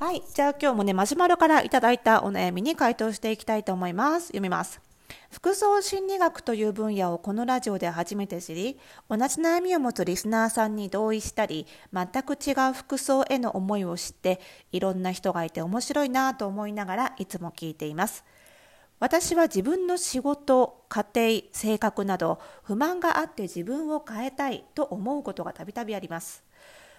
はい。じゃあ今日もね、マシュマロからいただいたお悩みに回答していきたいと思います。読みます。服装心理学という分野をこのラジオで初めて知り、同じ悩みを持つリスナーさんに同意したり、全く違う服装への思いを知って、いろんな人がいて面白いなと思いながらいつも聞いています。私は自分の仕事、家庭、性格など不満があって自分を変えたいと思うことがたびたびあります。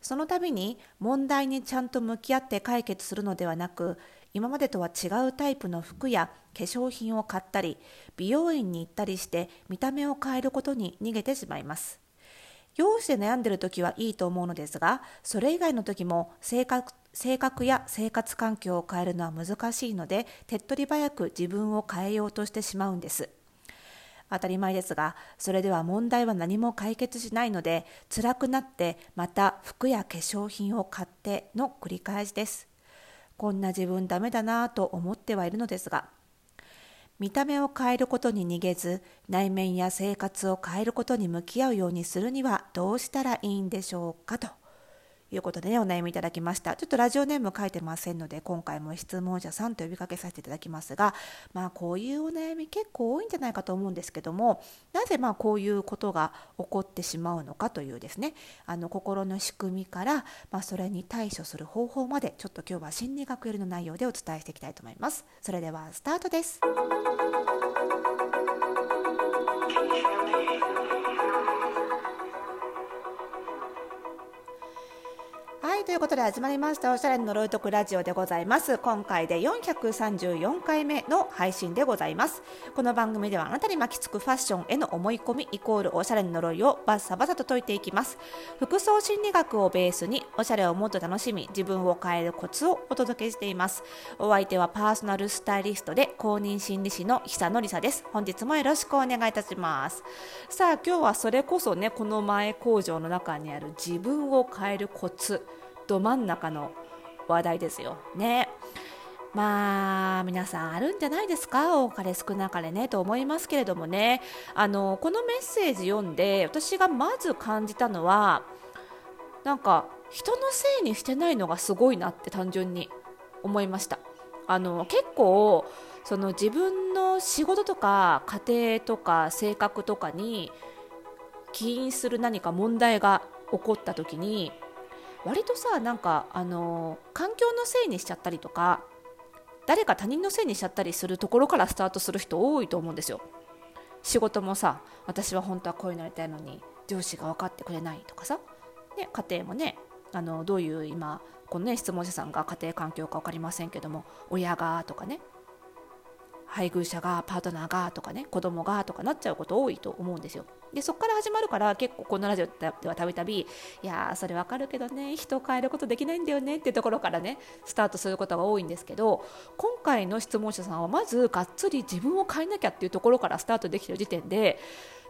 その度に問題にちゃんと向き合って解決するのではなく今までとは違うタイプの服や化粧品を買ったり美容院に行ったりして見た目を変えることに逃げてしまいます。容姿で悩んでる時はいいと思うのですがそれ以外の時も性格性格や生活環境を変えるのは難しいので手っ取り早く自分を変えようとしてしまうんです。当たり前ですがそれでは問題は何も解決しないので辛くなってまた服や化粧品を買っての繰り返しです。こんな自分ダメだなぁと思ってはいるのですが見た目を変えることに逃げず内面や生活を変えることに向き合うようにするにはどうしたらいいんでしょうかと。いうことでね、お悩みいただきました。ちょっとラジオネーム書いてませんので、今回も質問者さんと呼びかけさせていただきますが、まあこういうお悩み結構多いんじゃないかと思うんですけども、なぜまあこういうことが起こってしまうのかというですね、あの心の仕組みから、まあ、それに対処する方法まで、ちょっと今日は心理学よりの内容でお伝えしていきたいと思います。それではスタートです。いうことで始まりましたおしゃれの呪いとくラジオでございます。今回で434回目の配信でございます。この番組ではあなたに巻きつくファッションへの思い込みイコールおしゃれの呪いをバッサバサと解いていきます。服装心理学をベースにおしゃれをもっと楽しみ自分を変えるコツをお届けしています。お相手はパーソナルスタイリストで公認心理師の久野里沙です。本日もよろしくお願いいたします。さあ今日はそれこそねこの前工場の中にある自分を変えるコツ。ど真ん中の話題ですよ。ね。まあ皆さんあるんじゃないですか？多かれ少なかれねと思いますけれどもねあのこのメッセージ読んで私がまず感じたのはなんか人のせいにしてないのがすごいなって単純に思いましたあの結構その自分の仕事とか家庭とか性格とかに起因する何か問題が起こった時に割とさなんかあの環境のせいにしちゃったりとか誰か他人のせいにしちゃったりするところからスタートする人多いと思うんですよ。仕事もさ私は本当はこういうのやりたいのに上司が分かってくれないとかさ、ね、家庭もねあのどういう今このね質問者さんが家庭環境か分かりませんけども親がとかね配偶者がパートナーがとかね子供がとかなっちゃうこと多いと思うんですよ。でそこから始まるから結構このラジオではたびたびいやそれわかるけどね人を変えることできないんだよねっていうところからねスタートすることが多いんですけど今回の質問者さんはまずがっつり自分を変えなきゃっていうところからスタートできてる時点で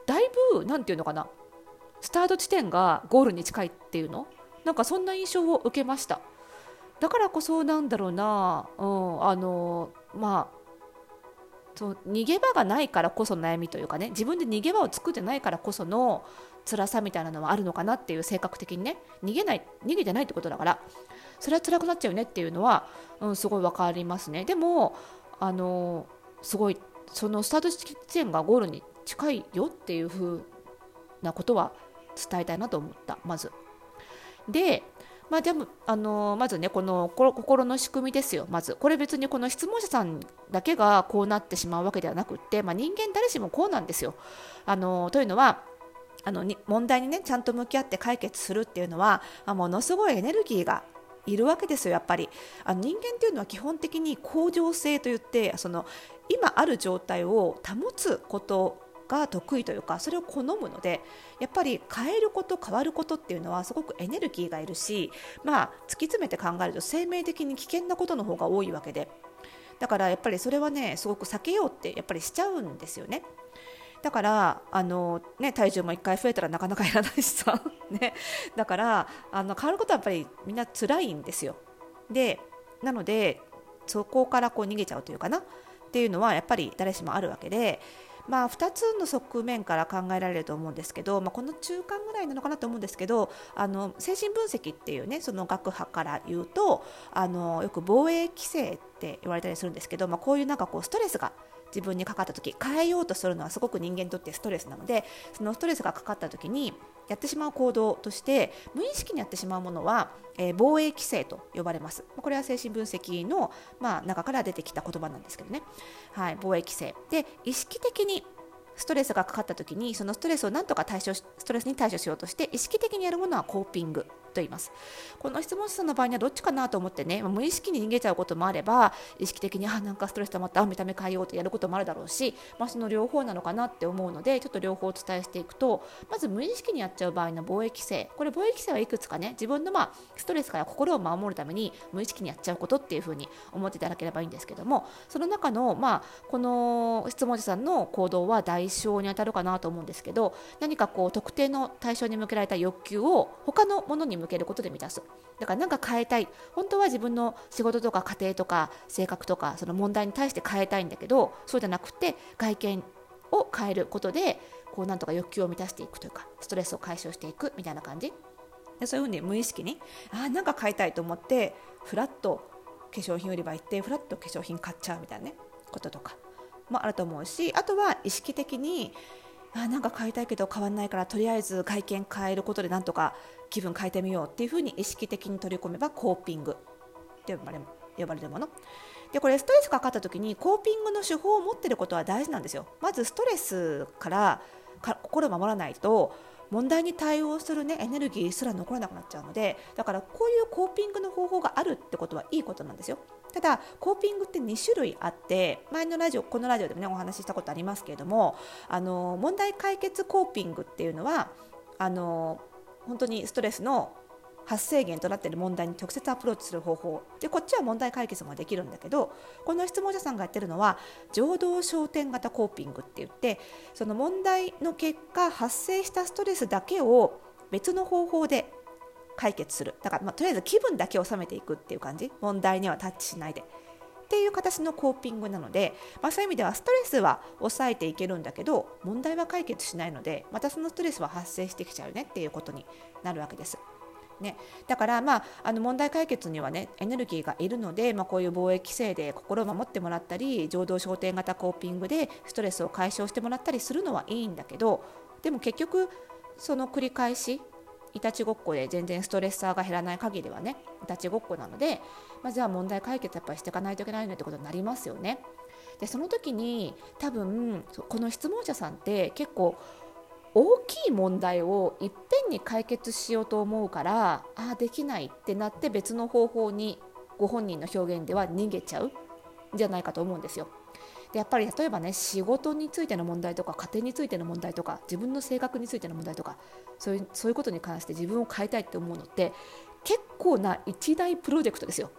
だいぶ何て言うのかなスタート地点がゴールに近いっていうの？なんかそんな印象を受けました。だからこそなんだろうな、うん、あのまあそう逃げ場がないからこそ悩みというかね自分で逃げ場を作ってないからこその辛さみたいなのはあるのかなっていう性格的にね逃げない逃げてないってことだからそれは辛くなっちゃうねっていうのは、うん、すごい分かりますね。でもあのすごいそのスタート地点がゴールに近いよっていう風なことは伝えたいなと思ったまず。でまあでも、あのまずね、この心の仕組みですよ、まず。これ別にこの質問者さんだけがこうなってしまうわけではなくって、まあ、人間誰しもこうなんですよ。あのというのは、あの問題にねちゃんと向き合って解決するっていうのは、あ、ものすごいエネルギーがいるわけですよやっぱりあの人間っていうのは基本的に恒常性といってその今ある状態を保つことが得意というかそれを好むのでやっぱり変えること変わることっていうのはすごくエネルギーがいるし、まあ、突き詰めて考えると生命的に危険なことの方が多いわけでだからやっぱりそれはねすごく避けようってやっぱりしちゃうんですよね。だからあの、ね、体重も1回増えたらなかなか減らないしさ、ね、だからあの変わることはやっぱりみんな辛いんですよ。でなのでそこからこう逃げちゃうというかなっていうのはやっぱり誰しもあるわけでまあ、2つの側面から考えられると思うんですけど、まあ、この中間ぐらいなのかなと思うんですけどあの精神分析っていうねその学派から言うとあのよく防衛規制って言われたりするんですけど、まあ、こういうなんかこうストレスが自分にかかった時変えようとするのはすごく人間にとってストレスなのでそのストレスがかかった時にやってしまう行動として無意識にやってしまうものは、えー、防衛規制と呼ばれます。これは精神分析の、まあ、中から出てきた言葉なんですけどね、はい、防衛規制。で意識的にストレスがかかった時にそのストレスをなんとか対処ストレスに対処しようとして意識的にやるものはコーピング。と言います。この質問者さんの場合にはどっちかなと思ってね無意識に逃げちゃうこともあれば意識的にあなんかストレス溜まった見た目変えようとやることもあるだろうし、まあ、その両方なのかなって思うのでちょっと両方お伝えしていくとまず無意識にやっちゃう場合の防衛規制これ防衛規制はいくつかね自分のまあストレスから心を守るために無意識にやっちゃうことっていうふうに思っていただければいいんですけどもその中のまあこの質問者さんの行動は代償に当たるかなと思うんですけど何かこう特定の対象に向けられた欲求を他のものに向けることで満たす。だから何か変えたい。本当は自分の仕事とか家庭とか性格とかその問題に対して変えたいんだけどそうじゃなくて外見を変えることでこうなんとか欲求を満たしていくというかストレスを解消していくみたいな感じ。でそういうふうに無意識にあなんか買いたいと思ってフラッと化粧品売り場行ってフラッと化粧品買っちゃうみたいなねこととかもあると思うしあとは意識的にあなんか買いたいけど買わないからとりあえず外見変えることでなんとか気分変えてみようっていうふうに意識的に取り込めばコーピングって呼ばれ呼ばれるもの。でこれストレスかかった時にコーピングの手法を持ってることは大事なんですよ。まずストレスから心を守らないと問題に対応する、ね、エネルギーすら残らなくなっちゃうのでだからこういうコーピングの方法があるってことはいいことなんですよ。ただコーピングって2種類あって前のラジオこのラジオでもねお話ししたことありますけれどもあの問題解決コーピングっていうのはあの本当にストレスの発生源となっている問題に直接アプローチする方法。でこっちは問題解決もできるんだけどこの質問者さんがやってるのは情動焦点型コーピングって言ってその問題の結果発生したストレスだけを別の方法で解決するだから、まあ、とりあえず気分だけ収めていくっていう感じ問題にはタッチしないで。っていう形のコーピングなので、まあ、そういう意味ではストレスは抑えていけるんだけど問題は解決しないのでまたそのストレスは発生してきちゃうねっていうことになるわけです。ね、だから、まあ、あの問題解決には、ね、エネルギーがいるので、まあ、こういう貿易規制で心を守ってもらったり情動焦点型コーピングでストレスを解消してもらったりするのはいいんだけどでも結局その繰り返しいたちごっこで全然ストレッサーが減らない限りはねいたちごっこなので、まあ、じゃあ問題解決やっぱりしていかないといけないねってことになりますよね。でその時に多分この質問者さんって結構大きい問題をいっぺんに解決しようと思うからああできないってなって別の方法にご本人の表現では逃げちゃうんじゃないかと思うんですよ。でやっぱり例えばね仕事についての問題とか家庭についての問題とか自分の性格についての問題とかそういうそういうことに関して自分を変えたいって思うのって結構な一大プロジェクトですよ。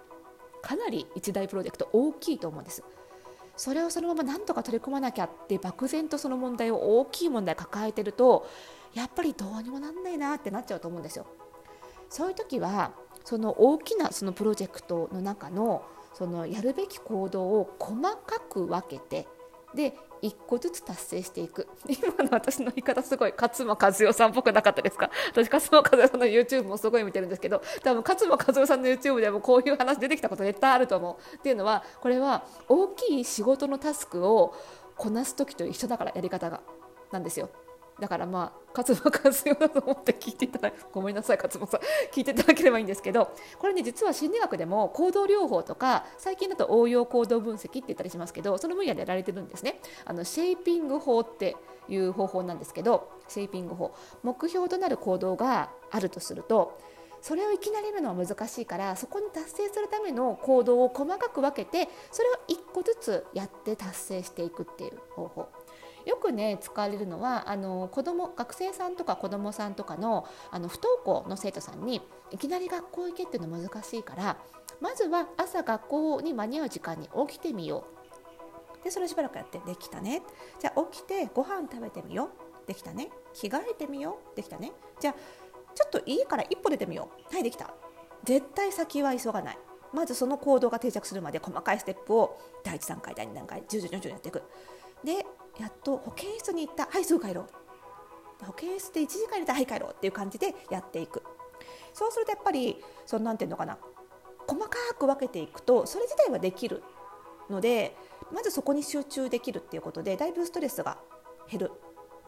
かなり一大プロジェクト大きいと思うんです。それをそのままなんとか取り組まなきゃって漠然とその問題を大きい問題抱えてるとやっぱりどうにもなんないなってなっちゃうと思うんですよ。そういう時はその大きなそのプロジェクトの中のそのやるべき行動を細かく分けてで一個ずつ達成していく。今の私の言い方すごい勝間和代さんっぽくなかったですか？私勝間和代さんの YouTube もすごい見てるんですけど多分勝間和代さんの YouTube でもこういう話出てきたこと絶対あると思う。っていうのはこれは大きい仕事のタスクをこなす時と一緒だからやり方が。なんですよ。だからまあ勝間和代だと思って聞いていただごめんなさい勝間さん聞いていただければいいんですけどこれね実は心理学でも行動療法とか最近だと応用行動分析って言ったりしますけどその分野でやられてるんですね。あのシェイピング法っていう方法なんですけどシェイピング法目標となる行動があるとするとそれをいきなりやるのは難しいからそこに達成するための行動を細かく分けてそれを1個ずつやって達成していくっていう方法。よくね使われるのはあの子供学生さんとか子供さんとかのあの不登校の生徒さんにいきなり学校行けっていうの難しいからまずは朝学校に間に合う時間に起きてみよう。でそれをしばらくやってできたね。じゃあ起きてご飯食べてみよう。できたね。着替えてみよう。できたね。じゃあちょっと家から一歩出てみよう。はいできた。絶対先は急がない。まずその行動が定着するまで細かいステップを第1段階第2段階徐々に徐々にやっていく。でやっと保健室に行った。はいすぐ帰ろう。保健室で1時間入れたらはい帰ろうっていう感じでやっていく。そうするとやっぱりそのなんていうのかな。細かく分けていくとそれ自体はできるのでまずそこに集中できるっていうことでだいぶストレスが減る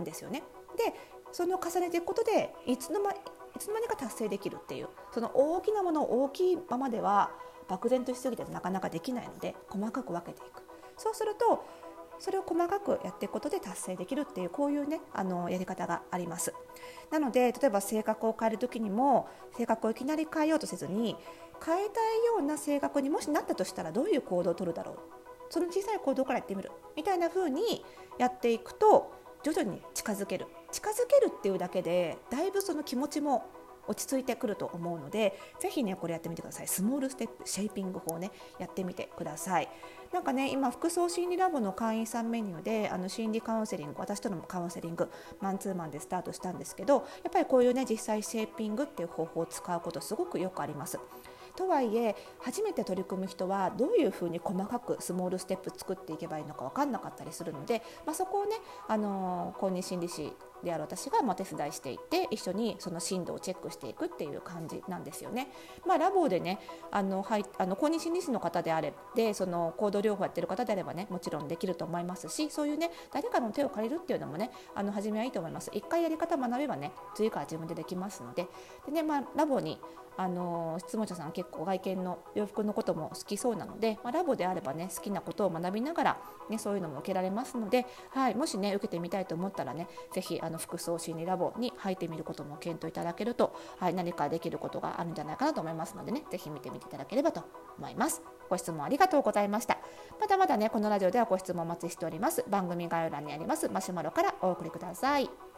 んですよね。でその重ねていくことでいつの間いつの間にか達成できるっていうその大きなものを大きいままでは漠然としすぎてなかなかできないので細かく分けていく。そうするとそれを細かくやっていくことで達成できるっていうこういうねあのやり方があります。なので例えば性格を変える時にも性格をいきなり変えようとせずに変えたいような性格にもしなったとしたらどういう行動をとるだろう。その小さい行動からやってみる。みたいな風にやっていくと徐々に近づける。近づけるっていうだけでだいぶその気持ちも落ち着いてくると思うのでぜひねこれやってみてください。スモールステップシェイピング法ねやってみてください。なんかね今服装心理ラボの会員さんメニューであの心理カウンセリング私とのカウンセリングマンツーマンでスタートしたんですけどやっぱりこういうね実際シェイピングっていう方法を使うことすごくよくあります。とはいえ初めて取り組む人はどういうふうに細かくスモールステップ作っていけばいいのか分かんなかったりするので、まあ、そこをね、あの公認心理師である私がま手伝いしていって一緒にその進度をチェックしていくっていう感じなんですよね。まあ、ラボでねあの、はい、あの公認心理師の方であれでその行動療法やってる方であればねもちろんできると思いますしそういうね誰かの手を借りるっていうのもねあの初めはいいと思います。一回やり方学べばね次から自分でできますのででね、まあ、ラボにあの質問者さん結構外見の洋服のことも好きそうなので、まあ、ラボであればね好きなことを学びながら、ね、そういうのも受けられますので、はい、もしね受けてみたいと思ったらね是非あの服装心理ラボに入ってみることも検討いただけると、はい、何かできることがあるんじゃないかなと思いますのでね是非見てみていただければと思います。ご質問ありがとうございました。まだまだねこのラジオではご質問お待ちしております。番組概要欄にありますマシュマロからお送りください。